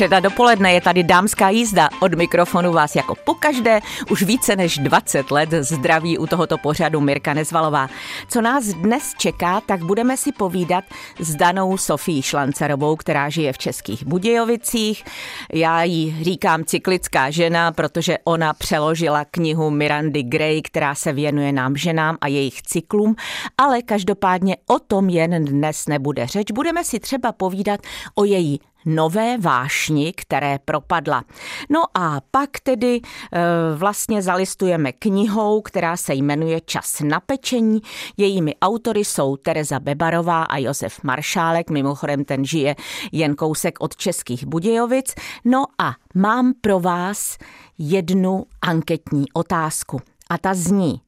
Středa dopoledne je tady dámská jízda. Od mikrofonu vás jako pokaždé už více než 20 let zdraví u tohoto pořadu Mirka Nezvalová. Co nás dnes čeká, tak budeme si povídat s Danou Sofí Šlancerovou, která žije v Českých Budějovicích. Já jí říkám cyklická žena, protože ona přeložila knihu Mirandy Gray, která se věnuje nám ženám a jejich cyklům, ale každopádně o tom jen dnes nebude řeč. Budeme si třeba povídat o její nové vášni, které propadla. No a pak tedy e, vlastně zalistujeme knihou, která se jmenuje Čas na pečení. Jejími autory jsou Tereza Bebarová a Josef Maršálek, mimochodem ten žije jen kousek od Českých Budějovic. No a mám pro vás jednu anketní otázku. A ta zní,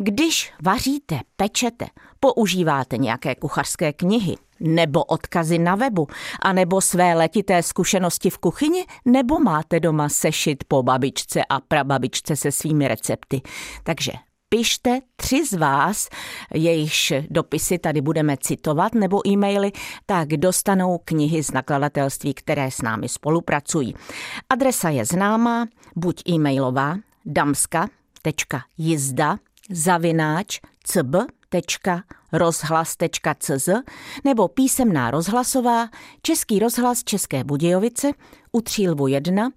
když vaříte, pečete, používáte nějaké kuchařské knihy, nebo odkazy na webu, a nebo své letité zkušenosti v kuchyni, nebo máte doma sešit po babičce a prababičce se svými recepty. Takže pište tři z vás, jejichž dopisy tady budeme citovat, nebo e-maily, tak dostanou knihy z nakladatelství, které s námi spolupracují. Adresa je známá, buď e-mailová damska.jizda zavináč cb rozhlas.cz nebo písemná rozhlasová Český rozhlas České Budějovice u Třílvu 1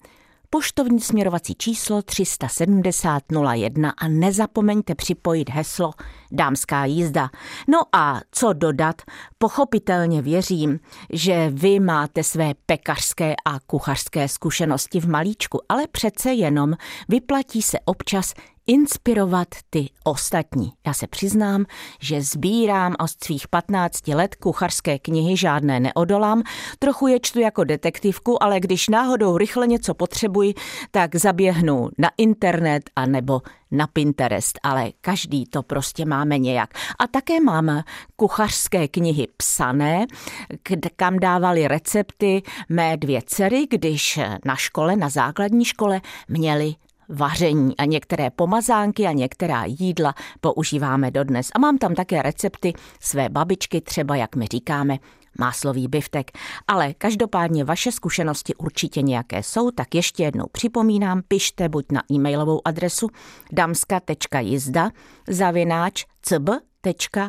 poštovní směrovací číslo 370 01 a nezapomeňte připojit heslo Dámská jízda. No a co dodat? Pochopitelně věřím, že vy máte své pekařské a kuchařské zkušenosti v malíčku, ale přece jenom vyplatí se občas inspirovat ty ostatní. Já se přiznám, že sbírám od svých 15 let kuchařské knihy, žádné neodolám, trochu je čtu jako detektivku, ale když náhodou rychle něco potřebuji, tak zaběhnu na internet a nebo na Pinterest, ale každý to prostě máme nějak. A také máme kuchařské knihy psané, kam dávali recepty mé dvě dcery, když na škole, na základní škole měli vaření a některé pomazánky a některá jídla používáme dodnes. A mám tam také recepty své babičky, třeba jak my říkáme, máslový biftek. Ale každopádně vaše zkušenosti určitě nějaké jsou, tak ještě jednou připomínám, pište buď na e-mailovou adresu damska.jizda zavináč cb.rozhlas.cz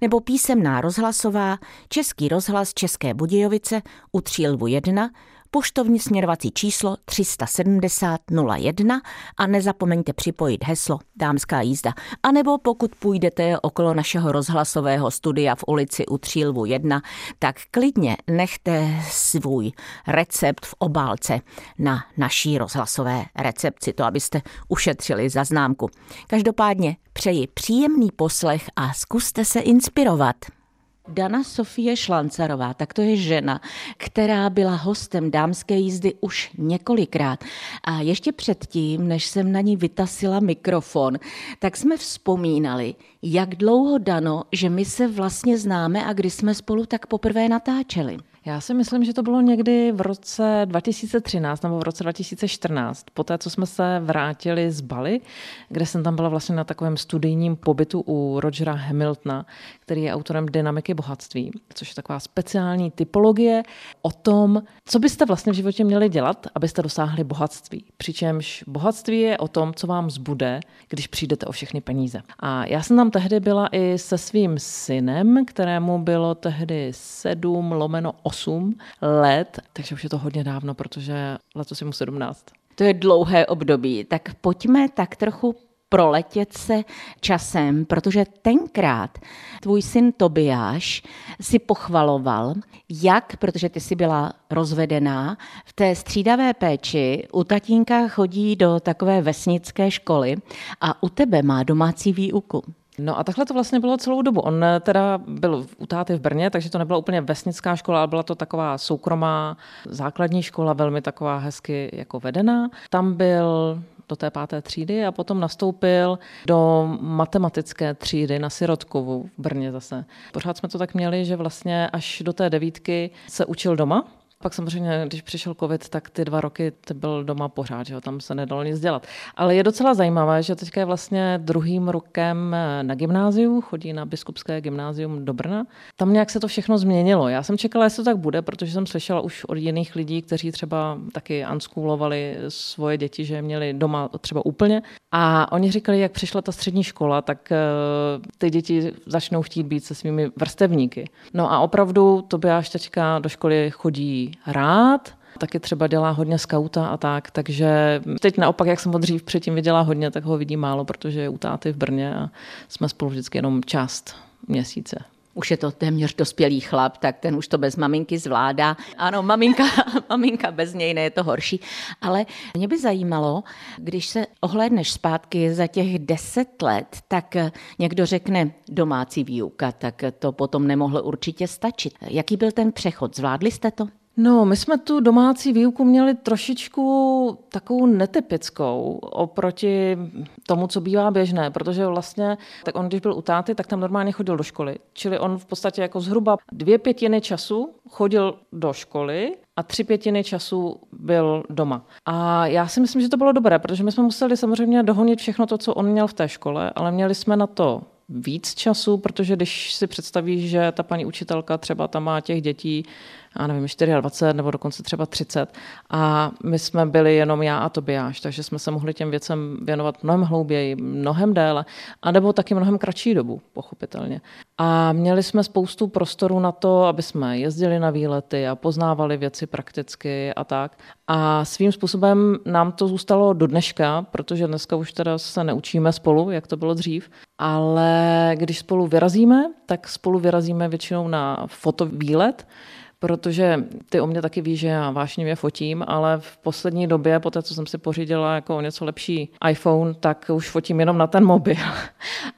nebo písemná rozhlasová Český rozhlas České Budějovice u Třílvu 1 poštovní směrovací číslo 370 01 a nezapomeňte připojit heslo Dámská jízda. A nebo pokud půjdete okolo našeho rozhlasového studia v ulici u Třílvu 1, tak klidně nechte svůj recept v obálce na naší rozhlasové recepci, to abyste ušetřili za známku. Každopádně přeji příjemný poslech a zkuste se inspirovat. Dana Sofie Šlancarová, tak to je žena, která byla hostem dámské jízdy už několikrát. A ještě předtím, než jsem na ní vytasila mikrofon, tak jsme vzpomínali, jak dlouho Dano, že my se vlastně známe a kdy jsme spolu tak poprvé natáčeli. Já si myslím, že to bylo někdy v roce 2013 nebo v roce 2014, poté, co jsme se vrátili z Bali, kde jsem tam byla vlastně na takovém studijním pobytu u Rogera Hamiltona, který je autorem Dynamiky bohatství, což je taková speciální typologie o tom, co byste vlastně v životě měli dělat, abyste dosáhli bohatství. Přičemž bohatství je o tom, co vám zbude, když přijdete o všechny peníze. A já jsem tam tehdy byla i se svým synem, kterému bylo tehdy 7 lomeno 8 let, takže už je to hodně dávno, protože letos je mu 17. To je dlouhé období, tak pojďme tak trochu proletět se časem, protože tenkrát tvůj syn Tobiáš si pochvaloval, jak, protože ty jsi byla rozvedená, v té střídavé péči u tatínka chodí do takové vesnické školy a u tebe má domácí výuku. No a takhle to vlastně bylo celou dobu. On eh, teda byl u táty v Brně, takže to nebyla úplně vesnická škola, ale byla to taková soukromá základní škola, velmi taková hezky jako vedená. Tam byl do té páté třídy a potom nastoupil do matematické třídy na Sirotkovu v Brně zase. Pořád jsme to tak měli, že vlastně až do té devítky se učil doma, Pak samozřejmě, když přišel covid, tak ty dva roky ty byl doma pořád, že jo, tam se nedalo nic dělat. Ale je docela zajímavé, že teďka je vlastně druhým rokem na gymnáziu, chodí na biskupské gymnázium do Brna. Tam nějak se to všechno změnilo. Já jsem čekala, jestli to tak bude, protože jsem slyšela už od jiných lidí, kteří třeba taky unschoolovali svoje děti, že je měli doma třeba úplně. A oni říkali, jak přišla ta střední škola, tak eh, ty děti začnou chtít být se svými vrstevníky. No a opravdu to by až teďka do školy chodí rád, taky třeba dělá hodně skauta a tak, takže teď naopak, jak jsem ho dřív předtím viděla hodně, tak ho vidí málo, protože je u táty v Brně a jsme spolu vždycky jenom část měsíce už je to téměř dospělý chlap, tak ten už to bez maminky zvládá. Ano, maminka, maminka bez něj ne, je to horší. Ale mě by zajímalo, když se ohlédneš zpátky za těch deset let, tak někdo řekne domácí výuka, tak to potom nemohlo určitě stačit. Jaký byl ten přechod? Zvládli jste to? No, my jsme tu domácí výuku měli trošičku takovou netypickou oproti tomu, co bývá běžné, protože vlastně, tak on, když byl u táty, tak tam normálně chodil do školy. Čili on v podstatě jako zhruba dvě pětiny času chodil do školy a tři pětiny času byl doma. A já si myslím, že to bylo dobré, protože my jsme museli samozřejmě dohonit všechno to, co on měl v té škole, ale měli jsme na to víc času, protože když si představíš, že ta paní učitelka třeba tam má těch dětí já nevím, 24 nebo dokonce třeba 30. A my jsme byli jenom já a Tobiáš, takže jsme se mohli těm věcem věnovat mnohem hlouběji, mnohem déle, anebo taky mnohem kratší dobu, pochopitelně. A měli jsme spoustu prostoru na to, aby jsme jezdili na výlety a poznávali věci prakticky a tak. A svým způsobem nám to zůstalo do dneška, protože dneska už teda se neučíme spolu, jak to bylo dřív, ale když spolu vyrazíme, tak spolu vyrazíme většinou na fotovýlet, protože ty o mě taky víš, že já vášnivě fotím, ale v poslední době, po té, co jsem si pořídila jako něco lepší iPhone, tak už fotím jenom na ten mobil.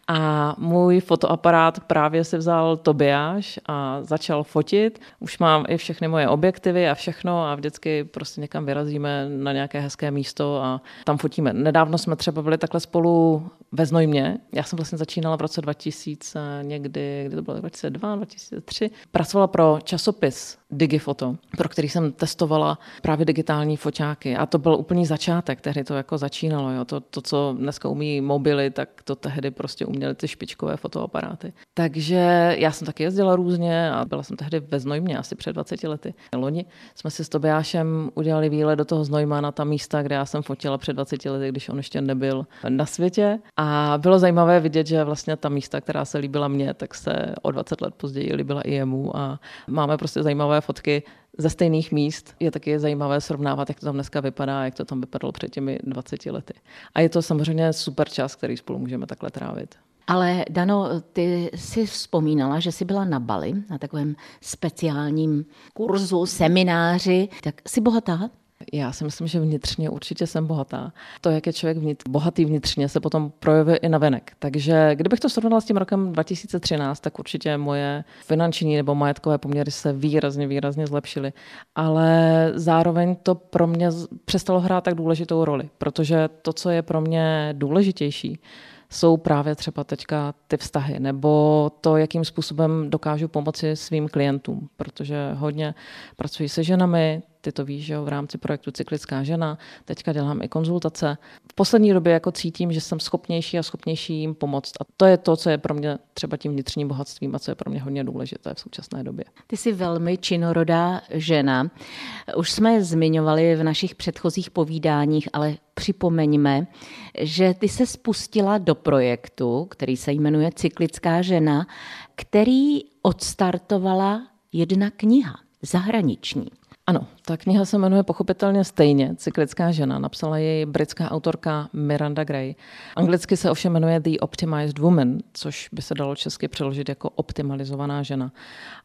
A můj fotoaparát právě si vzal Tobiáš a začal fotit. Už mám i všechny moje objektivy a všechno a vždycky prostě někam vyrazíme na nějaké hezké místo a tam fotíme. Nedávno jsme třeba byli takhle spolu ve Znojmě. Já jsem vlastně začínala v roce 2000 někdy, kdy to bylo 2002, 2003. Pracovala pro časopis Digifoto, pro který jsem testovala právě digitální foťáky. A to byl úplný začátek, tehdy to jako začínalo. Jo. To, to, co dneska umí mobily, tak to tehdy prostě uměly ty špičkové fotoaparáty. Takže já jsem taky jezdila různě a byla jsem tehdy ve Znojmě asi před 20 lety. Loni jsme si s Tobiášem udělali výlet do toho Znojma na ta místa, kde já jsem fotila před 20 lety, když on ještě nebyl na světě. A bylo zajímavé vidět, že vlastně ta místa, která se líbila mně, tak se o 20 let později líbila i jemu. A máme prostě zajímavé fotky ze stejných míst. Je taky zajímavé srovnávat, jak to tam dneska vypadá, jak to tam vypadalo před těmi 20 lety. A je to samozřejmě super čas, který spolu můžeme takhle trávit. Ale Dano, ty si vzpomínala, že jsi byla na Bali, na takovém speciálním kurzu, semináři. Tak jsi bohatá? Já si myslím, že vnitřně určitě jsem bohatá. To, jak je člověk vnitř, bohatý vnitřně, se potom projevuje i na venek. Takže kdybych to srovnala s tím rokem 2013, tak určitě moje finanční nebo majetkové poměry se výrazně, výrazně zlepšily. Ale zároveň to pro mě přestalo hrát tak důležitou roli, protože to, co je pro mě důležitější, jsou právě třeba teďka ty vztahy, nebo to, jakým způsobem dokážu pomoci svým klientům, protože hodně pracuji se ženami, ty to víš, že v rámci projektu Cyklická žena, teďka dělám i konzultace. V poslední době jako cítím, že jsem schopnější a schopnější jim pomoct. A to je to, co je pro mě třeba tím vnitřním bohatstvím a co je pro mě hodně důležité v současné době. Ty jsi velmi činorodá žena. Už jsme zmiňovali v našich předchozích povídáních, ale připomeňme, že ty se spustila do projektu, který se jmenuje Cyklická žena, který odstartovala jedna kniha zahraniční. Ano, ta kniha se jmenuje pochopitelně stejně Cyklická žena. Napsala ji britská autorka Miranda Gray. Anglicky se ovšem jmenuje The Optimized Woman, což by se dalo česky přeložit jako optimalizovaná žena.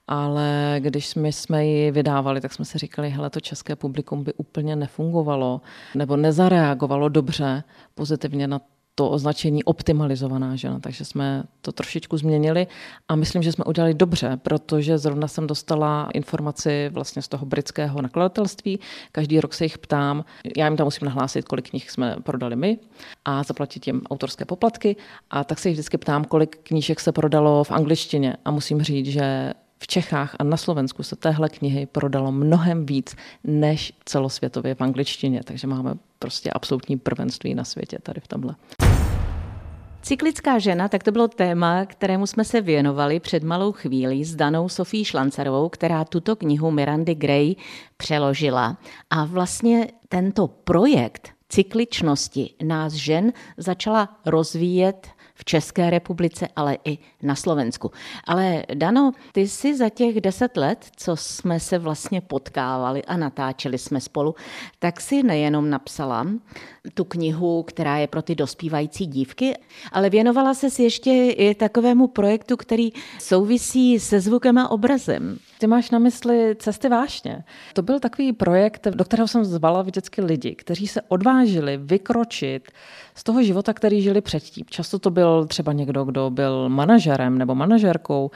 Ale když jsme, jsme ji vydávali, tak jsme si říkali, hele, to české publikum by úplně nefungovalo nebo nezareagovalo dobře pozitivně na to označení optimalizovaná žena, takže jsme to trošičku změnili a myslím, že jsme udělali dobře, protože zrovna jsem dostala informaci vlastně z toho britského nakladatelství. Každý rok se jich ptám, já jim tam musím nahlásit, kolik knih jsme prodali my a zaplatit jim autorské poplatky a tak se jich vždycky ptám, kolik knížek se prodalo v angličtině a musím říct, že v Čechách a na Slovensku se téhle knihy prodalo mnohem víc než celosvětově v angličtině, takže máme prostě absolutní prvenství na světě tady v tomhle. Cyklická žena, tak to bylo téma, kterému jsme se věnovali před malou chvílí s Danou Sofí Šlancarovou, která tuto knihu Mirandy Gray přeložila. A vlastně tento projekt cykličnosti nás žen začala rozvíjet v České republice, ale i na Slovensku. Ale Dano, ty si za těch deset let, co jsme se vlastně potkávali a natáčeli jsme spolu, tak si nejenom napsala tu knihu, která je pro ty dospívající dívky, ale věnovala se ještě i takovému projektu, který souvisí se zvukem a obrazem. Ty máš na mysli Cesty vášně. To byl takový projekt, do kterého jsem zvala vždycky lidi, kteří se odvážili vykročit z toho života, který žili předtím. Často to byl třeba někdo, kdo byl manažerem nebo manažerkou,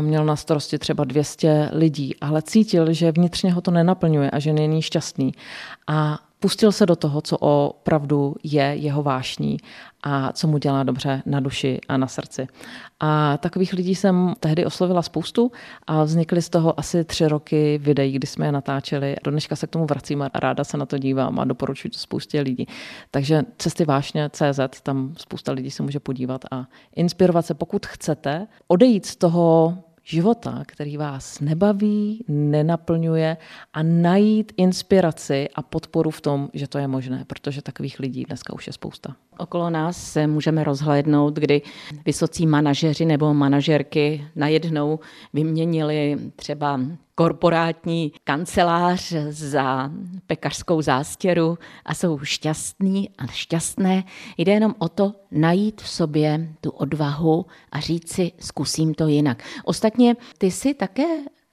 měl na starosti třeba 200 lidí, ale cítil, že vnitřně ho to nenaplňuje a že není šťastný. A pustil se do toho, co opravdu je jeho vášní a co mu dělá dobře na duši a na srdci. A takových lidí jsem tehdy oslovila spoustu a vznikly z toho asi tři roky videí, kdy jsme je natáčeli. Do dneška se k tomu vracím a ráda se na to dívám a doporučuji to spoustě lidí. Takže cesty vášně CZ, tam spousta lidí se může podívat a inspirovat se, pokud chcete, odejít z toho života, který vás nebaví, nenaplňuje a najít inspiraci a podporu v tom, že to je možné, protože takových lidí dneska už je spousta. Okolo nás se můžeme rozhlédnout, kdy vysocí manažeři nebo manažerky najednou vyměnili třeba korporátní kancelář za pekařskou zástěru a jsou šťastní a šťastné. Jde jenom o to najít v sobě tu odvahu a říct si, zkusím to jinak. Ostatně ty si také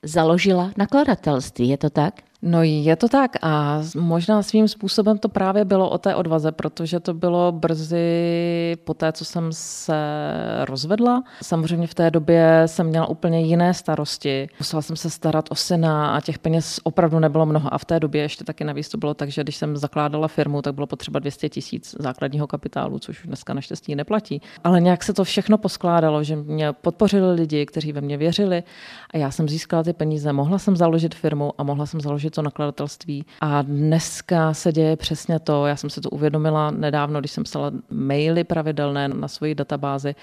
založila nakladatelství, je to tak? No je to tak a možná svým způsobem to právě bylo o té odvaze, protože to bylo brzy po té, co jsem se rozvedla. Samozřejmě v té době jsem měla úplně jiné starosti. Musela jsem se starat o syna a těch peněz opravdu nebylo mnoho. A v té době ještě taky navíc to bylo tak, že když jsem zakládala firmu, tak bylo potřeba 200 tisíc základního kapitálu, což už dneska naštěstí neplatí. Ale nějak se to všechno poskládalo, že mě podpořili lidi, kteří ve mě věřili a já jsem získala ty peníze. Mohla jsem založit firmu a mohla jsem založit to nakladatelství. A dneska se děje přesně to, já jsem si to uvědomila nedávno, když jsem psala maily pravidelné na svoji databázi,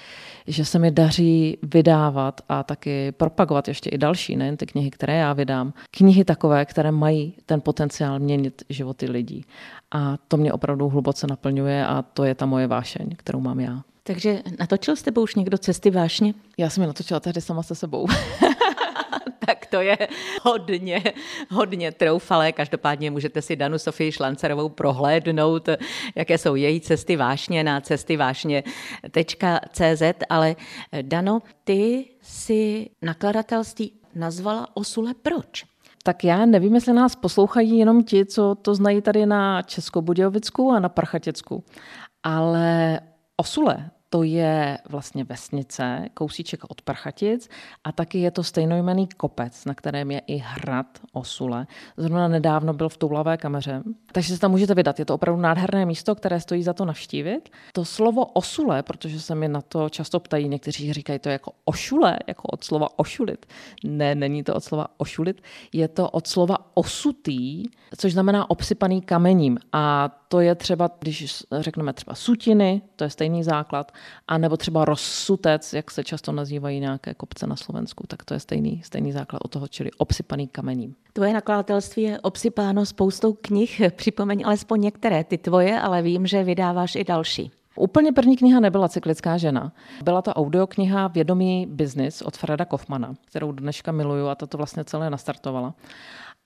že se mi daří vydávat a taky propagovat ještě i další, nejen ty knihy, které já vydám. Knihy takové, které mají ten potenciál měnit životy lidí. A to mě opravdu hluboce naplňuje a to je ta moje vášeň, kterou mám já. Takže natočil s tebou už někdo cesty vášně? Já jsem je natočila tehdy sama se sebou. tak to je hodně, hodně troufalé. Každopádně můžete si Danu Sofii Šlancerovou prohlédnout, jaké jsou její cesty vášně na cestyvášně.cz, ale Dano, ty si nakladatelství nazvala Osule proč? Tak já nevím, jestli nás poslouchají jenom ti, co to znají tady na Českobudějovicku a na Prchatěcku, ale Osule, to je vlastně vesnice, kousíček od Prchatic a taky je to stejnojmený kopec, na kterém je i hrad Osule. Zrovna nedávno byl v Toulavé kameře, takže se tam můžete vydat. Je to opravdu nádherné místo, které stojí za to navštívit. To slovo Osule, protože se mi na to často ptají, někteří říkají to jako ošule, jako od slova ošulit. Ne, není to od slova ošulit, je to od slova osutý, což znamená obsypaný kamením. A to je třeba, když řekneme třeba sutiny, to je stejný základ, a nebo třeba rozsutec, jak se často nazývají nějaké kopce na Slovensku, tak to je stejný, stejný základ od toho, čili obsypaný kamením. Tvoje nakladatelství je obsypáno spoustou knih, připomeň alespoň některé ty tvoje, ale vím, že vydáváš i další. Úplně první kniha nebyla Cyklická žena. Byla to audiokniha Vědomý biznis od Freda Kaufmana, kterou dneška miluju a to to vlastně celé nastartovala.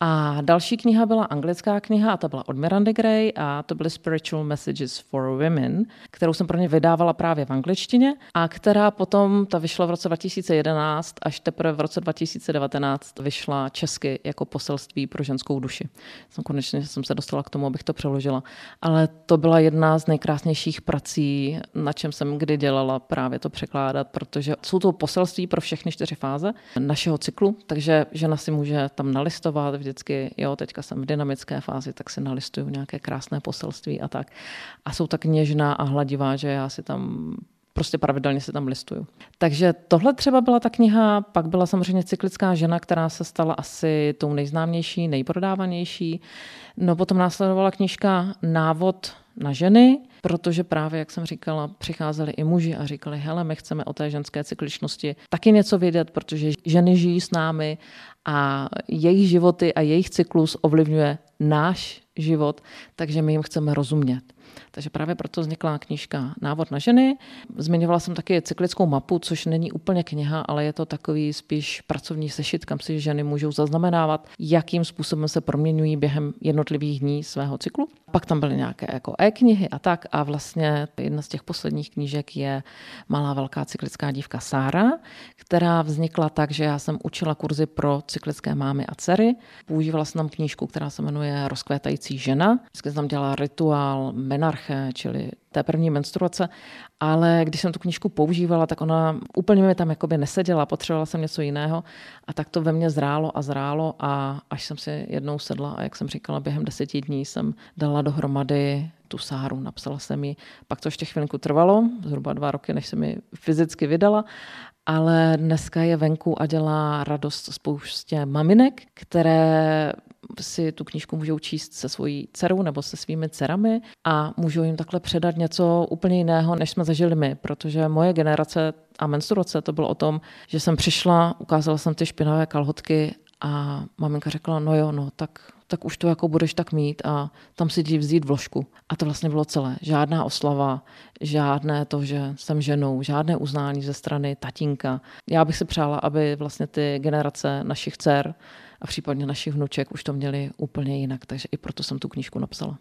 A další kniha byla anglická kniha a ta byla od Miranda Gray a to byly Spiritual Messages for Women, kterou jsem pro ně vydávala právě v angličtině a která potom, ta vyšla v roce 2011, až teprve v roce 2019 vyšla česky jako poselství pro ženskou duši. Jsem konečně jsem se dostala k tomu, abych to přeložila. Ale to byla jedna z nejkrásnějších prací, na čem jsem kdy dělala právě to překládat, protože jsou to poselství pro všechny čtyři fáze našeho cyklu, takže žena si může tam nalistovat, vždycky, jo, teďka jsem v dynamické fázi, tak si nalistuju nějaké krásné poselství a tak. A jsou tak něžná a hladivá, že já si tam prostě pravidelně si tam listuju. Takže tohle třeba byla ta kniha, pak byla samozřejmě cyklická žena, která se stala asi tou nejznámější, nejprodávanější. No potom následovala knižka Návod na ženy, protože právě, jak jsem říkala, přicházeli i muži a říkali, hele, my chceme o té ženské cykličnosti taky něco vědět, protože ženy žijí s námi a jejich životy a jejich cyklus ovlivňuje náš život, takže my jim chceme rozumět. Takže právě proto vznikla knížka Návod na ženy. Zmiňovala jsem taky cyklickou mapu, což není úplně kniha, ale je to takový spíš pracovní sešit, kam si ženy můžou zaznamenávat, jakým způsobem se proměňují během jednotlivých dní svého cyklu. Pak tam byly nějaké jako e-knihy a tak. A vlastně jedna z těch posledních knížek je Malá velká cyklická dívka Sára, která vznikla tak, že já jsem učila kurzy pro cyklické mámy a dcery. Používala jsem tam knížku, která se jmenuje Rozkvétající žena. Vždycky jsem tam dělala rituál menarche, čili té první menstruace, ale když jsem tu knížku používala, tak ona úplně mi tam jakoby neseděla, potřebovala jsem něco jiného a tak to ve mně zrálo a zrálo a až jsem si jednou sedla a jak jsem říkala, během deseti dní jsem dala dohromady tu sáru, napsala jsem ji. Pak to ještě chvilku trvalo, zhruba dva roky, než jsem mi fyzicky vydala, ale dneska je venku a dělá radost spoustě maminek, které si tu knížku můžou číst se svojí dcerou nebo se svými dcerami a můžou jim takhle předat něco úplně jiného, než jsme zažili my, protože moje generace a menstruace to bylo o tom, že jsem přišla, ukázala jsem ty špinavé kalhotky a maminka řekla, no jo, no tak, tak už to jako budeš tak mít a tam si jdi vzít vložku. A to vlastně bylo celé. Žádná oslava, žádné to, že jsem ženou, žádné uznání ze strany tatínka. Já bych si přála, aby vlastně ty generace našich dcer a případně našich vnuček už to měli úplně jinak, takže i proto jsem tu knížku napsala.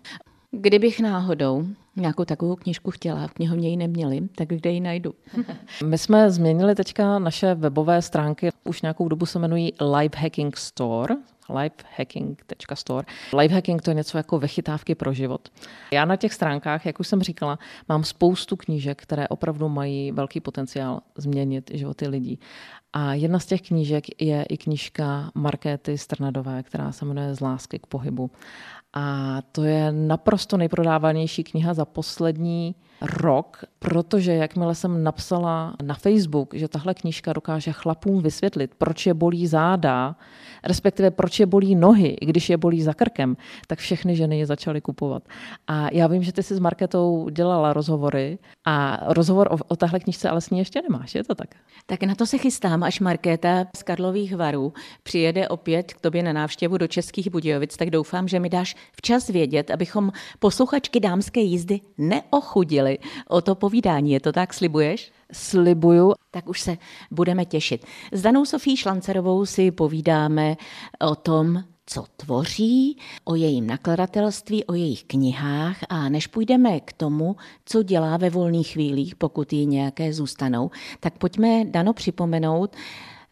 Kdybych náhodou nějakou takovou knížku chtěla, v knihovně ji neměli, tak kde ji najdu? My jsme změnili teďka naše webové stránky, už nějakou dobu se jmenují Lifehacking Store, lifehacking.store. Lifehacking to je něco jako vychytávky pro život. Já na těch stránkách, jak už jsem říkala, mám spoustu knížek, které opravdu mají velký potenciál změnit životy lidí. A jedna z těch knížek je i knížka Markéty Strnadové, která se jmenuje Z lásky k pohybu. A to je naprosto nejprodávanější kniha za poslední rok, protože jakmile jsem napsala na Facebook, že tahle knížka dokáže chlapům vysvětlit, proč je bolí záda, respektive proč je bolí nohy, i když je bolí za krkem, tak všechny ženy je začaly kupovat. A já vím, že ty jsi s Marketou dělala rozhovory a rozhovor o, o tahle knížce ale s ní ještě nemáš, je to tak? Tak na to se chystám, až Markéta z Karlových varů přijede opět k tobě na návštěvu do Českých Budějovic, tak doufám, že mi dáš včas vědět, abychom posluchačky dámské jízdy neochudili o to povídání. Je to tak, slibuješ? Slibuju. Tak už se budeme těšit. S Danou Sofí Šlancerovou si povídáme o tom, co tvoří, o jejím nakladatelství, o jejich knihách a než půjdeme k tomu, co dělá ve volných chvílích, pokud jí nějaké zůstanou, tak pojďme, Dano, připomenout,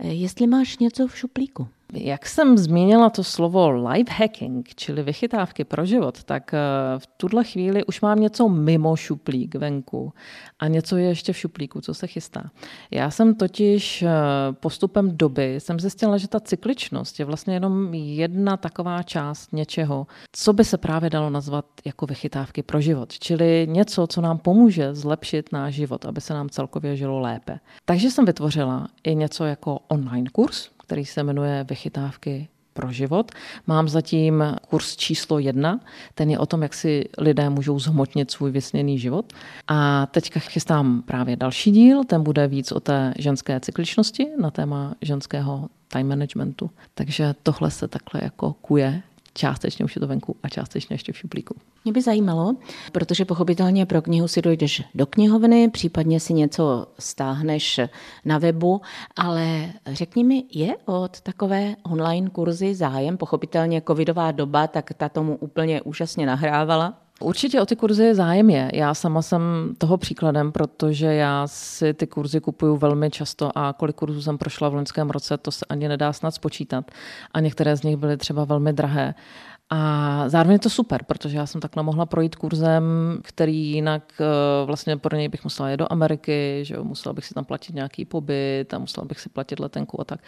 jestli máš něco v šuplíku. Jak jsem zmínila to slovo life hacking, čili vychytávky pro život, tak eh, v tuhle chvíli už mám něco mimo šuplík venku a něco je ještě v šuplíku, co se chystá. Já jsem totiž eh, postupem doby jsem zjistila, že ta cykličnost je vlastně jenom jedna taková část něčeho, co by se právě dalo nazvat jako vychytávky pro život, čili něco, co nám pomůže zlepšit náš život, aby se nám celkově žilo lépe. Takže jsem vytvořila i něco jako online kurz, který se jmenuje Vychytávky pro život. Mám zatím kurz číslo jedna, ten je o tom, jak si lidé můžou zhmotnit svůj vysněný život. A teďka chystám právě další díl, ten bude víc o té ženské cykličnosti na téma ženského time managementu. Takže tohle se takhle jako kuje částečně už je to venku a částečně ještě v šuplíku. Mě by zajímalo, protože pochopitelně pro knihu si dojdeš do knihovny, případně si něco stáhneš na webu, ale řekni mi, je od takové online kurzy zájem? Pochopitelně covidová doba, tak ta tomu úplně úžasně nahrávala. Určitě o ty kurzy zájem je. Já sama jsem toho příkladem, protože já si ty kurzy kupuju velmi často a kolik kurzů jsem prošla v loňském roce, to se ani nedá snad spočítat. A některé z nich byly třeba velmi drahé. A zároveň je to super, protože já jsem takhle mohla projít kurzem, který jinak eh, vlastně pro něj bych musela jít do Ameriky, že jo, musela bych si tam platit nějaký pobyt a musela bych si platit letenku a tak.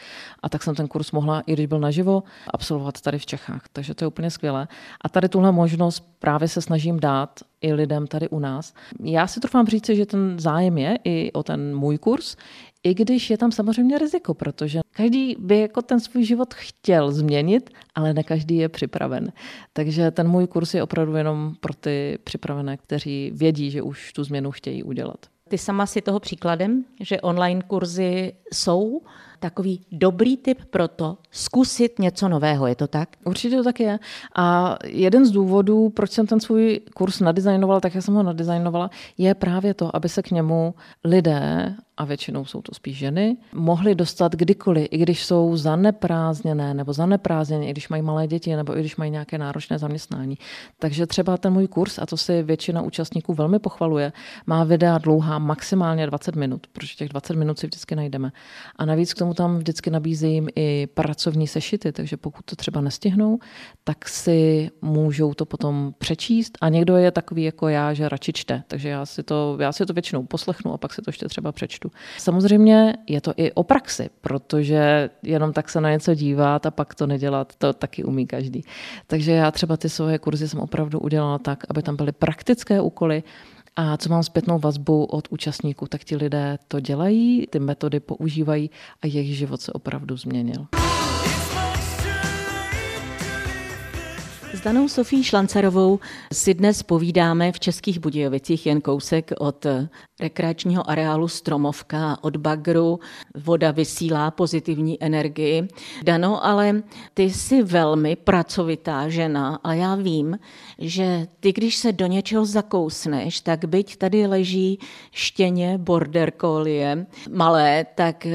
A tak jsem ten kurz mohla, i když byl naživo, absolvovat tady v Čechách. Takže to je úplně skvělé. A tady tuhle možnost právě se snažím dát i lidem tady u nás. Já si trvám říct, že ten zájem je i o ten můj kurz, i když je tam samozřejmě riziko, protože každý by jako ten svůj život chtěl změnit, ale ne každý je připraven. Takže ten můj kurz je opravdu jenom pro ty připravené, kteří vědí, že už tu změnu chtějí udělat. Ty sama si toho příkladem, že online kurzy jsou takový dobrý tip pro to zkusit něco nového, je to tak? Určitě to tak je. A jeden z důvodů, proč jsem ten svůj kurz nadizajnovala, tak jak jsem ho nadizajnovala, je právě to, aby se k němu lidé a většinou jsou to spíš ženy, mohly dostat kdykoliv, i když jsou zaneprázdněné nebo zaneprázdněné, i když mají malé děti nebo i když mají nějaké náročné zaměstnání. Takže třeba ten můj kurz, a to si většina účastníků velmi pochvaluje, má videa dlouhá maximálně 20 minut, protože těch 20 minut si vždycky najdeme. A navíc k tomu tam vždycky nabízím i pracovní sešity, takže pokud to třeba nestihnou, tak si můžou to potom přečíst. A někdo je takový jako já, že radši čte, takže já si to, já si to většinou poslechnu a pak si to ještě třeba přečtu. Samozřejmě je to i o praxi, protože jenom tak se na něco dívat a pak to nedělat, to taky umí každý. Takže já třeba ty svoje kurzy jsem opravdu udělala tak, aby tam byly praktické úkoly, a co mám zpětnou vazbu od účastníků, tak ti lidé to dělají, ty metody používají a jejich život se opravdu změnil. Danou Sofí Šlancarovou si dnes povídáme v Českých Budějovicích jen kousek od rekreačního areálu Stromovka, od Bagru. Voda vysílá pozitivní energii. Dano, ale ty jsi velmi pracovitá žena a já vím, že ty, když se do něčeho zakousneš, tak byť tady leží štěně border collie malé, tak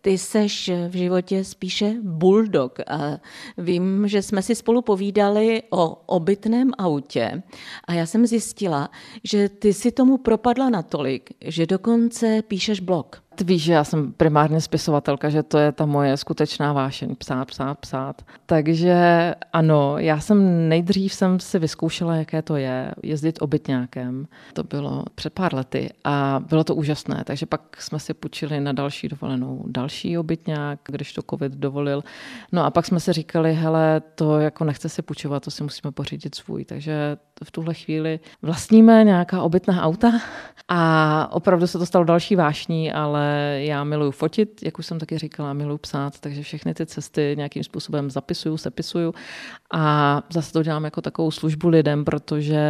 ty seš v životě spíše bulldog. A vím, že jsme si spolu povídali o obytném autě a já jsem zjistila, že ty si tomu propadla natolik, že dokonce píšeš blog. Ty víš, že já jsem primárně spisovatelka, že to je ta moje skutečná vášeň, psát, psát, psát. Takže ano, já jsem nejdřív jsem si vyzkoušela, jaké to je, jezdit obytňákem. To bylo před pár lety a bylo to úžasné, takže pak jsme si půjčili na další dovolenou další obytňák, když to covid dovolil. No a pak jsme si říkali, hele, to jako nechce si půjčovat, to si musíme pořídit svůj. Takže v tuhle chvíli vlastníme nějaká obytná auta. A opravdu se to stalo další vášní, ale já miluju fotit, jak už jsem taky říkala, miluju psát, takže všechny ty cesty nějakým způsobem zapisuju, sepisuju. A zase to dělám jako takovou službu lidem, protože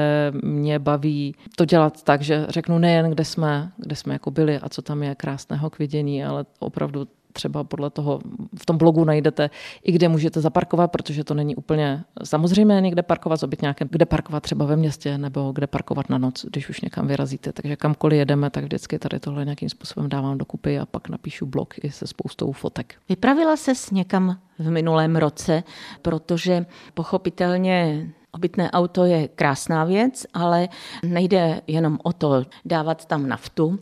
mě baví to dělat tak, že řeknu nejen, kde jsme, kde jsme jako byli a co tam je krásného k vidění, ale opravdu třeba podle toho v tom blogu najdete i kde můžete zaparkovat, protože to není úplně samozřejmé někde parkovat s obytňákem, kde parkovat třeba ve městě nebo kde parkovat na noc, když už někam vyrazíte. Takže kamkoliv jedeme, tak vždycky tady tohle nějakým způsobem dávám dokupy a pak napíšu blog i se spoustou fotek. Vypravila ses někam v minulém roce, protože pochopitelně Obytné auto je krásná věc, ale nejde jenom o to dávat tam naftu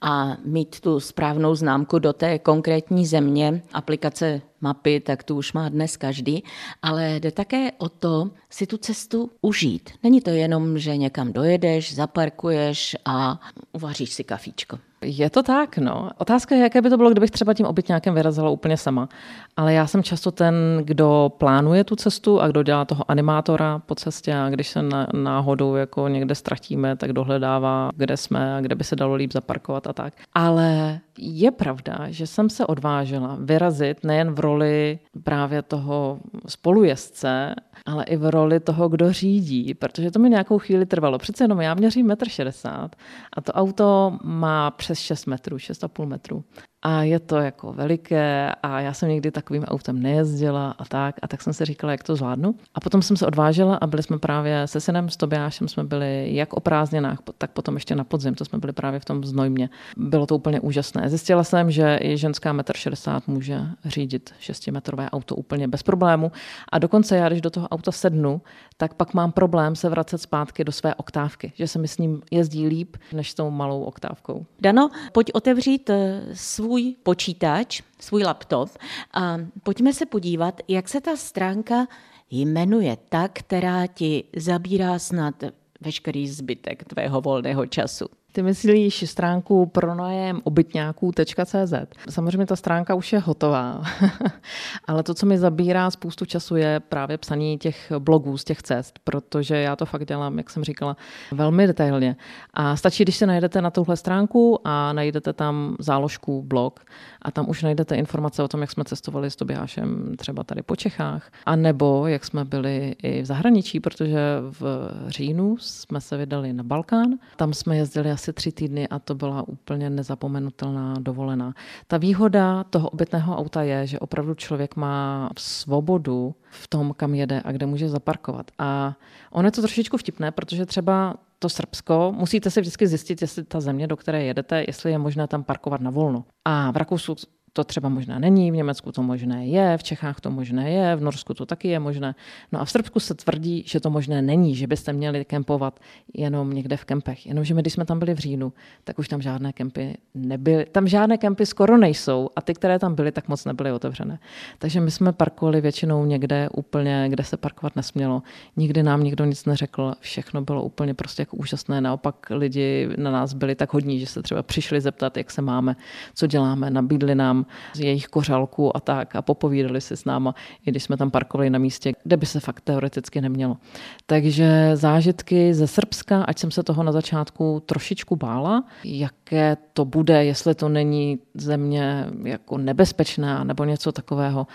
a mít tu správnou známku do té konkrétní země. Aplikace mapy, tak tu už má dnes každý, ale jde také o to si tu cestu užít. Není to jenom, že někam dojedeš, zaparkuješ a uvaříš si kafíčko. Je to tak, no. Otázka je, jaké by to bylo, kdybych třeba tím obytňákem vyrazila úplně sama. Ale já jsem často ten, kdo plánuje tu cestu a kdo dělá toho animátora po cestě a když se náhodou jako někde ztratíme, tak dohledává, kde jsme a kde by se dalo líp zaparkovat a tak. Ale je pravda, že jsem se odvážila vyrazit nejen v roli právě toho spolujezdce, ale i v roli toho, kdo řídí, protože to mi nějakou chvíli trvalo. Přece jenom já měřím 1,60 m a to auto má 6 metrů, 6,5 metrů a je to jako veliké a já jsem někdy takovým autem nejezdila a tak a tak jsem si říkala, jak to zvládnu. A potom jsem se odvážela a byli jsme právě se synem, s Tobiášem jsme byli jak o prázdninách, tak potom ještě na podzim, to jsme byli právě v tom znojmě. Bylo to úplně úžasné. Zjistila jsem, že i ženská 1,60 m může řídit 6-metrové auto úplně bez problému a dokonce já, když do toho auta sednu, tak pak mám problém se vracet zpátky do své oktávky, že se mi s ním jezdí líp než s tou malou oktávkou. Dano, pojď otevřít eh, svůj svůj počítač, svůj laptop a pojďme se podívat, jak se ta stránka jmenuje ta, která ti zabírá snad veškerý zbytek tvého volného času. Ty myslíš stránku pronajem obytňáků.cz. Samozřejmě ta stránka už je hotová, ale to, co mi zabírá spoustu času, je právě psaní těch blogů z těch cest, protože já to fakt dělám, jak jsem říkala, velmi detailně. A stačí, když se najdete na tuhle stránku a najdete tam záložku blog a tam už najdete informace o tom, jak jsme cestovali s Tobiášem třeba tady po Čechách, a nebo jak jsme byli i v zahraničí, protože v říjnu jsme se vydali na Balkán. Tam jsme jezdili tři týdny a to byla úplně nezapomenutelná dovolená. Ta výhoda toho obytného auta je, že opravdu člověk má svobodu v tom, kam jede a kde může zaparkovat. A ono je to trošičku vtipné, protože třeba to Srbsko, musíte si vždycky zjistit, jestli ta země, do které jedete, jestli je možné tam parkovat na volno. A v Rakousku to třeba možná není, v Německu to možné je, v Čechách to možné je, v Norsku to taky je možné. No a v Srbsku se tvrdí, že to možné není, že byste měli kempovat jenom někde v kempech. Jenomže my, když jsme tam byli v říjnu, tak už tam žádné kempy nebyly. Tam žádné kempy skoro nejsou a ty, které tam byly, tak moc nebyly otevřené. Takže my jsme parkovali většinou někde úplně, kde se parkovat nesmělo. Nikdy nám nikdo nic neřekl, všechno bylo úplně prostě jako úžasné. Naopak lidi na nás byli tak hodní, že se třeba přišli zeptat, jak se máme, co děláme, nabídli nám z jejich kořálku a tak a popovídali si s náma, i když jsme tam parkovali na místě, kde by se fakt teoreticky nemělo. Takže zážitky ze Srbska, ať jsem se toho na začátku trošičku bála, jaké to bude, jestli to není země jako nebezpečná nebo něco takového,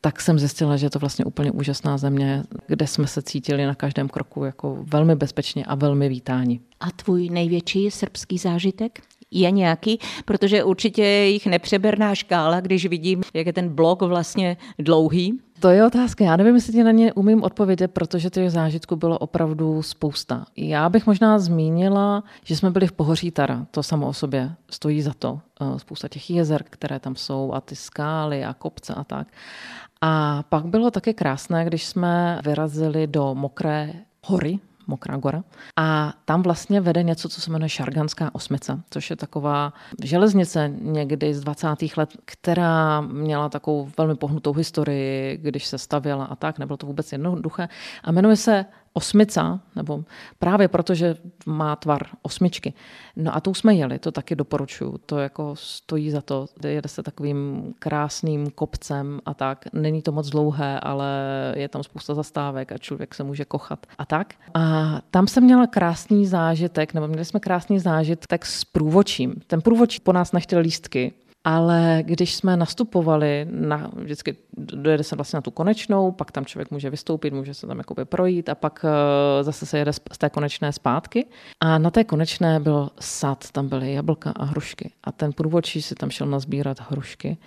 tak jsem zjistila, že je to vlastně úplně úžasná země, kde jsme se cítili na každém kroku jako velmi bezpečně a velmi vítáni. A tvůj největší srbský zážitek? Je nějaký, protože určitě je jich nepřeberná škála, když vidím, jak je ten blok vlastně dlouhý. To je otázka. Já nevím, jestli na ně umím odpovědět, protože těch zážitků bylo opravdu spousta. Já bych možná zmínila, že jsme byli v pohoří Tara. To samo o sobě stojí za to. Eh, spousta těch jezer, které tam jsou a ty skály a kopce a tak. A pak bylo také krásné, když jsme vyrazili do Mokré hory, Mokrá gora. A tam vlastně vede něco, co se jmenuje Šarganská osmice, což je taková železnice někdy z 20. let, která měla takovou velmi pohnutou historii, když se stavěla a tak, nebylo to vůbec jednoduché. A jmenuje se osmica, nebo právě proto, že má tvar osmičky. No a tou jsme jeli, to taky doporučuju. To jako stojí za to. Jede se takovým krásným kopcem a tak. Není to moc dlouhé, ale je tam spousta zastávek a člověk se může kochat a tak. A tam jsem měla krásný zážitek, nebo měli jsme krásný zážitek s průvočím. Ten průvoč po nás nechtěl lístky, ale když jsme nastupovali, na, vždycky dojede se vlastně na tu konečnou, pak tam člověk může vystoupit, může se tam jakoby projít a pak uh, zase se jede z té konečné zpátky. A na té konečné byl sad, tam byly jablka a hrušky. A ten průvodčí si tam šel nazbírat hrušky.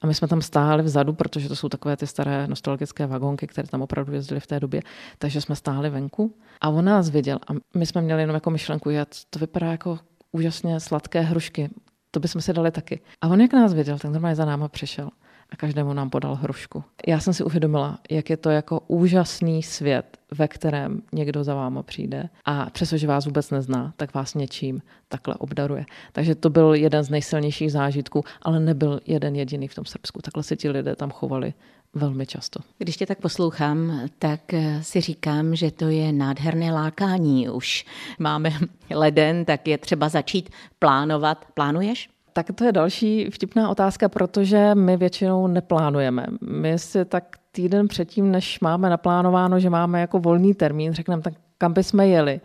A my jsme tam stáli vzadu, protože to jsou takové ty staré nostalgické vagonky, které tam opravdu jezdily v té době. Takže jsme stáli venku a on nás viděl a my jsme měli jenom jako myšlenku, že to vypadá jako úžasně sladké hrušky to bychom si dali taky. A on jak nás viděl, tak normálně za náma přišel a každému nám podal hrušku. Já jsem si uvědomila, jak je to jako úžasný svět, ve kterém někdo za váma přijde a přestože vás vůbec nezná, tak vás něčím takhle obdaruje. Takže to byl jeden z nejsilnějších zážitků, ale nebyl jeden jediný v tom Srbsku. Takhle se ti lidé tam chovali velmi často. Když tě tak poslouchám, tak eh, si říkám, že to je nádherné lákání. Už máme leden, tak je třeba začít plánovat. Plánuješ? Tak to je další vtipná otázka, protože my většinou neplánujeme. My si tak týden předtím, než máme naplánováno, že máme jako volný termín, řekneme, tak kam bychom jeli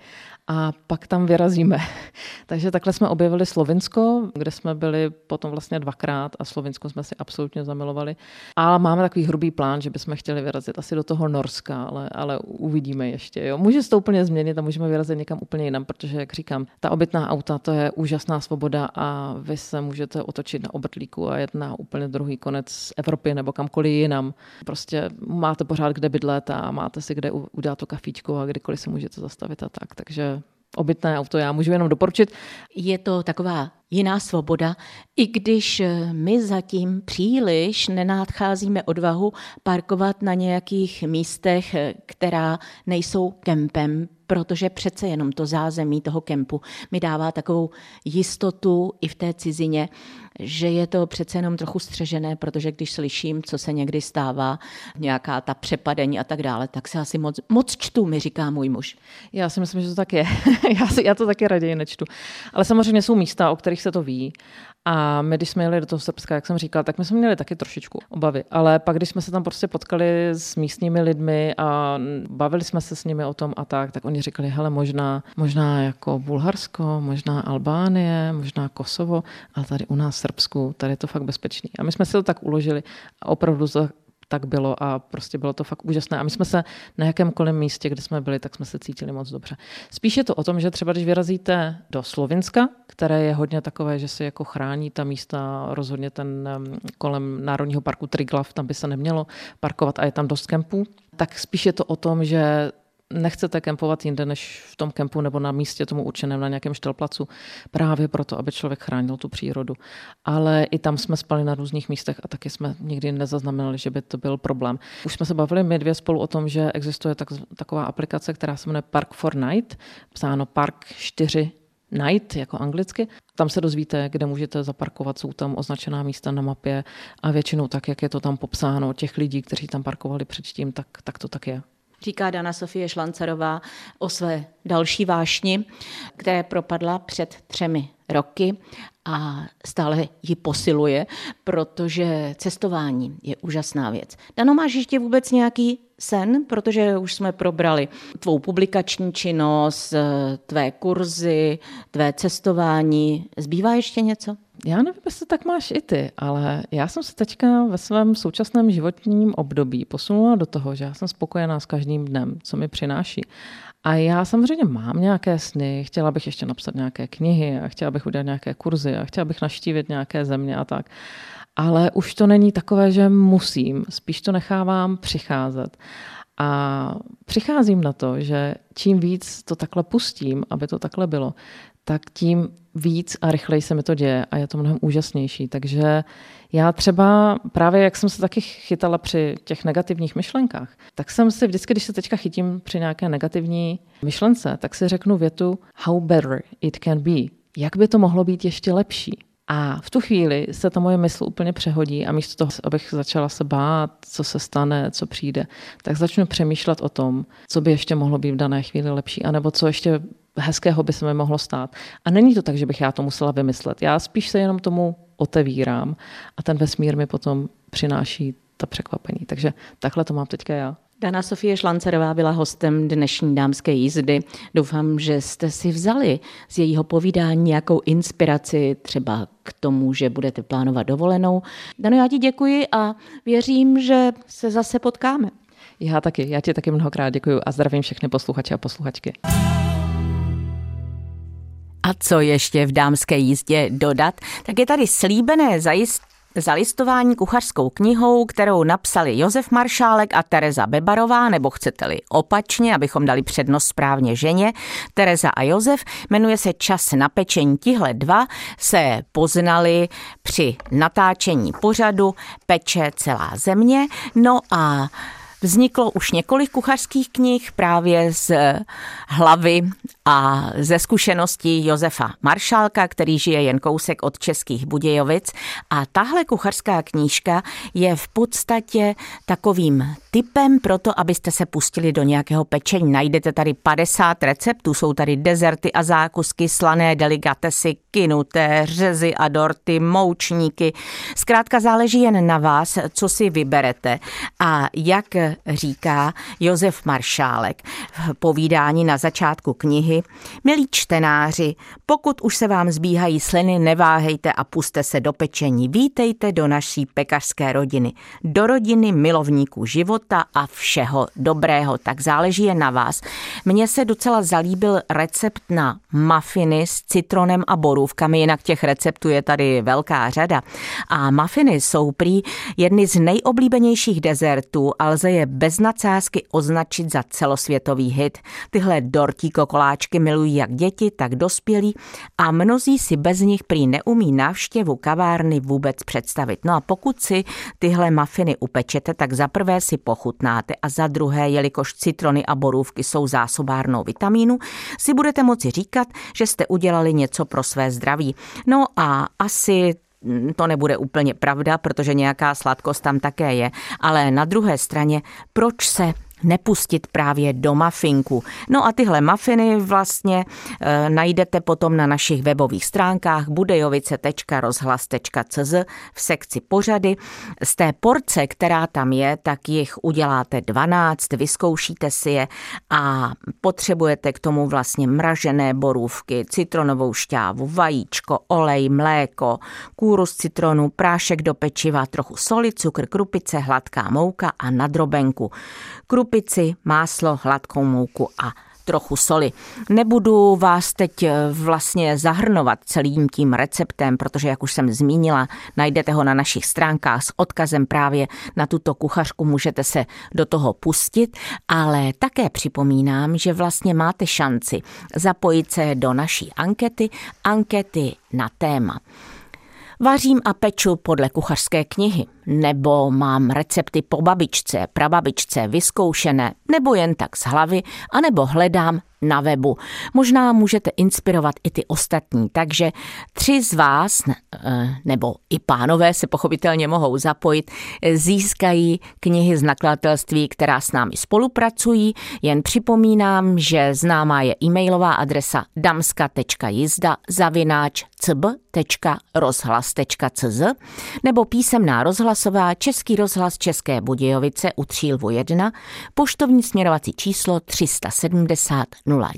a pak tam vyrazíme. Takže takhle jsme objevili Slovinsko, kde jsme byli potom vlastně dvakrát a Slovinsko jsme si absolutně zamilovali. A máme takový hrubý plán, že bychom chtěli vyrazit asi do toho Norska, ale, ale uvidíme ještě. Jo. Může se to úplně změnit a můžeme vyrazit někam úplně jinam, protože, jak říkám, ta obytná auta to je úžasná svoboda a vy se můžete otočit na obrtlíku a jet na úplně druhý konec Evropy nebo kamkoliv jinam. Prostě máte pořád kde bydlet a máte si kde udělat to kafíčko a kdykoliv se můžete zastavit a tak. Takže obytné auto já můžu jenom doporučit. Je to taková jiná svoboda, i když my zatím příliš nenadcházíme odvahu parkovat na nějakých místech, která nejsou kempem, protože přece jenom to zázemí toho kempu mi dává takovou jistotu i v té cizině, že je to přece jenom trochu střežené, protože když slyším, co se někdy stává, nějaká ta přepadení a tak dále, tak se asi moc, moc čtu, mi říká můj muž. Já si myslím, že to tak je. já, si, já to taky raději nečtu. Ale samozřejmě jsou místa, o kterých se to ví. A my, když jsme jeli do toho Srbska, jak jsem říkal, tak my jsme měli taky trošičku obavy. Ale pak, když jsme se tam prostě potkali s místními lidmi a bavili jsme se s nimi o tom a tak, tak oni říkali, hele, možná, možná jako Bulharsko, možná Albánie, možná Kosovo, ale tady u nás v Srbsku, tady je to fakt bezpečný. A my jsme si to tak uložili a opravdu to tak bylo a prostě bylo to fakt úžasné. A my jsme se na jakémkoliv místě, kde jsme byli, tak jsme se cítili moc dobře. Spíš je to o tom, že třeba když vyrazíte do Slovinska, které je hodně takové, že se jako chrání ta místa, rozhodně ten kolem Národního parku Triglav, tam by se nemělo parkovat a je tam dost kempů, tak spíš je to o tom, že nechcete kempovat jinde než v tom kempu nebo na místě tomu určeném na nějakém štelplacu, právě proto, aby člověk chránil tu přírodu. Ale i tam jsme spali na různých místech a taky jsme nikdy nezaznamenali, že by to byl problém. Už jsme se bavili my dvě spolu o tom, že existuje tak, taková aplikace, která se jmenuje Park for Night, psáno Park 4 Night, jako anglicky. Tam se dozvíte, kde můžete zaparkovat, jsou tam označená místa na mapě a většinou tak, jak je to tam popsáno, těch lidí, kteří tam parkovali předtím, tak, tak to tak je říká Dana Sofie Šlancerová o své další vášni, které propadla před třemi roky a stále ji posiluje, protože cestování je úžasná věc. Dano, máš ještě vůbec nějaký sen, protože už jsme probrali tvou publikační činnost, tvé kurzy, tvé cestování. Zbývá ještě něco? Já nevím, jestli tak máš i ty, ale já jsem se teďka ve svém současném životním období posunula do toho, že já jsem spokojená s každým dnem, co mi přináší. A já samozřejmě mám nějaké sny, chtěla bych ještě napsat nějaké knihy a chtěla bych udělat nějaké kurzy a chtěla bych naštívit nějaké země a tak. Ale už to není takové, že musím, spíš to nechávám přicházet. A přicházím na to, že čím víc to takhle pustím, aby to takhle bylo, tak tím víc a rychleji se mi to děje a je to mnohem úžasnější. Takže já třeba právě, jak jsem se taky chytala při těch negativních myšlenkách, tak jsem si vždycky, když se teďka chytím při nějaké negativní myšlence, tak si řeknu větu how better it can be. Jak by to mohlo být ještě lepší? A v tu chvíli se ta moje mysl úplně přehodí a místo toho, abych začala se bát, co se stane, co přijde, tak začnu přemýšlet o tom, co by ještě mohlo být v dané chvíli lepší, anebo co ještě hezkého by se mi mohlo stát. A není to tak, že bych já to musela vymyslet. Já spíš se jenom tomu otevírám a ten vesmír mi potom přináší ta překvapení. Takže takhle to mám teďka já. Dana Sofie Šlancerová byla hostem dnešní dámské jízdy. Doufám, že jste si vzali z jejího povídání nějakou inspiraci třeba k tomu, že budete plánovat dovolenou. Dano, já ti děkuji a věřím, že se zase potkáme. Já taky, já ti taky mnohokrát děkuji a zdravím všechny posluchače a posluchačky. A co ještě v dámské jízdě dodat, tak je tady slíbené zajist zalistování kuchařskou knihou, kterou napsali Josef Maršálek a Tereza Bebarová, nebo chcete-li opačně, abychom dali přednost správně ženě. Tereza a Josef jmenuje se Čas na pečení. Tihle dva se poznali při natáčení pořadu Peče celá země. No a Vzniklo už několik kuchařských knih právě z hlavy a ze zkušeností Josefa Maršálka, který žije jen kousek od Českých Budějovic. A tahle kuchařská knížka je v podstatě takovým typem pro to, abyste se pustili do nějakého pečení. Najdete tady 50 receptů, jsou tady dezerty a zákusky, slané delikatesy, kinuté, řezy a dorty, moučníky. Zkrátka záleží jen na vás, co si vyberete. A jak říká Josef Maršálek v povídání na začátku knihy, milí čtenáři, pokud už se vám zbíhají sliny, neváhejte a puste se do pečení. Vítejte do naší pekařské rodiny, do rodiny milovníků života a všeho dobrého, tak záleží jen na vás. Mně se docela zalíbil recept na mafiny s citronem a borůvkami, jinak těch receptů je tady velká řada. A mafiny jsou prý jedny z nejoblíbenějších dezertů a lze je je bez nadsázky označit za celosvětový hit. Tyhle dortíko koláčky milují jak děti, tak dospělí a mnozí si bez nich prý neumí návštěvu kavárny vůbec představit. No a pokud si tyhle mafiny upečete, tak za prvé si pochutnáte a za druhé, jelikož citrony a borůvky jsou zásobárnou vitamínu, si budete moci říkat, že jste udělali něco pro své zdraví. No a asi to nebude úplně pravda, protože nějaká sladkost tam také je, ale na druhé straně, proč se nepustit právě do mafinku. No a tyhle mafiny vlastně e, najdete potom na našich webových stránkách budejovice.rozhlas.cz v sekci pořady. Z té porce, která tam je, tak jich uděláte 12, vyzkoušíte si je a potřebujete k tomu vlastně mražené borůvky, citronovou šťávu, vajíčko, olej, mléko, kůru z citronu, prášek do pečiva, trochu soli, cukr, krupice, hladká mouka a nadrobenku. Krupici, máslo, hladkou mouku a trochu soli. Nebudu vás teď eh, vlastně zahrnovat celým tím receptem, protože, jak už jsem zmínila, najdete ho na našich stránkách s odkazem právě na tuto kuchařku, můžete se do toho pustit, ale také připomínám, že vlastně máte šanci zapojit se do naší ankety, ankety na téma Vařím a peču podle kuchařské knihy, nebo mám recepty po babičce, prababičce vyzkoušené, nebo jen tak z hlavy, anebo hledám na webu. Možná můžete inspirovat i ty ostatní, takže tři z vás, eh, nebo i pánové se pochopitelně mohou zapojit, získají knihy z nakladatelství, která s námi spolupracují. Jen připomínám, že známá je e-mailová adresa damska.jizda zavináč cb.rozhlas.cz nebo písemná rozhlasová Český rozhlas České Budějovice u Třílvu 1, poštovní směrovací číslo 370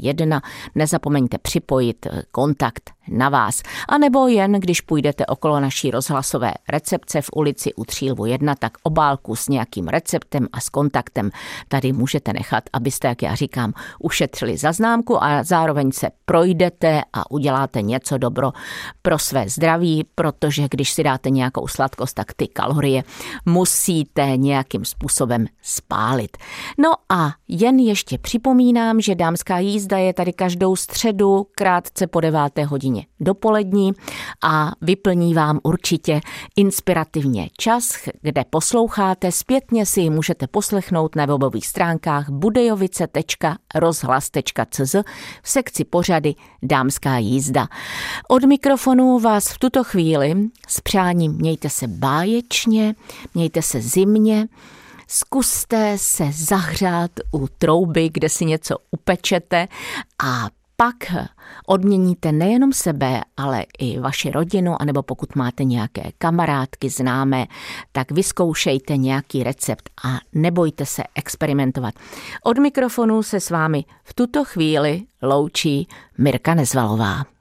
01. Nezapomeňte připojit eh, kontakt na vás. A nebo jen, když půjdete okolo naší rozhlasové recepce v ulici u Třílvu 1, tak obálku s nějakým receptem a s kontaktem tady můžete nechat, abyste, jak já říkám, ušetřili zaznámku a zároveň se projdete a uděláte něco dobro pro své zdraví, protože když si dáte nějakou sladkost, tak ty kalorie musíte nějakým způsobem spálit. No a jen ještě připomínám, že dámská jízda je tady každou středu krátce po deváté hodině hodině dopolední a vyplní vám určitě inspirativně čas, kde posloucháte. Zpětně si ji můžete poslechnout na webových stránkách budejovice.rozhlas.cz v sekci pořady Dámská jízda. Od mikrofonu vás v tuto chvíli s přáním mějte se báječně, mějte se zimně, zkuste se zahřát u trouby, kde si něco upečete a pak odměníte nejenom sebe, ale i vaši rodinu, anebo pokud máte nějaké kamarádky, známé, tak vyzkoušejte nějaký recept a nebojte se experimentovat. Od mikrofonu se s vámi v tuto chvíli loučí Mirka Nezvalová.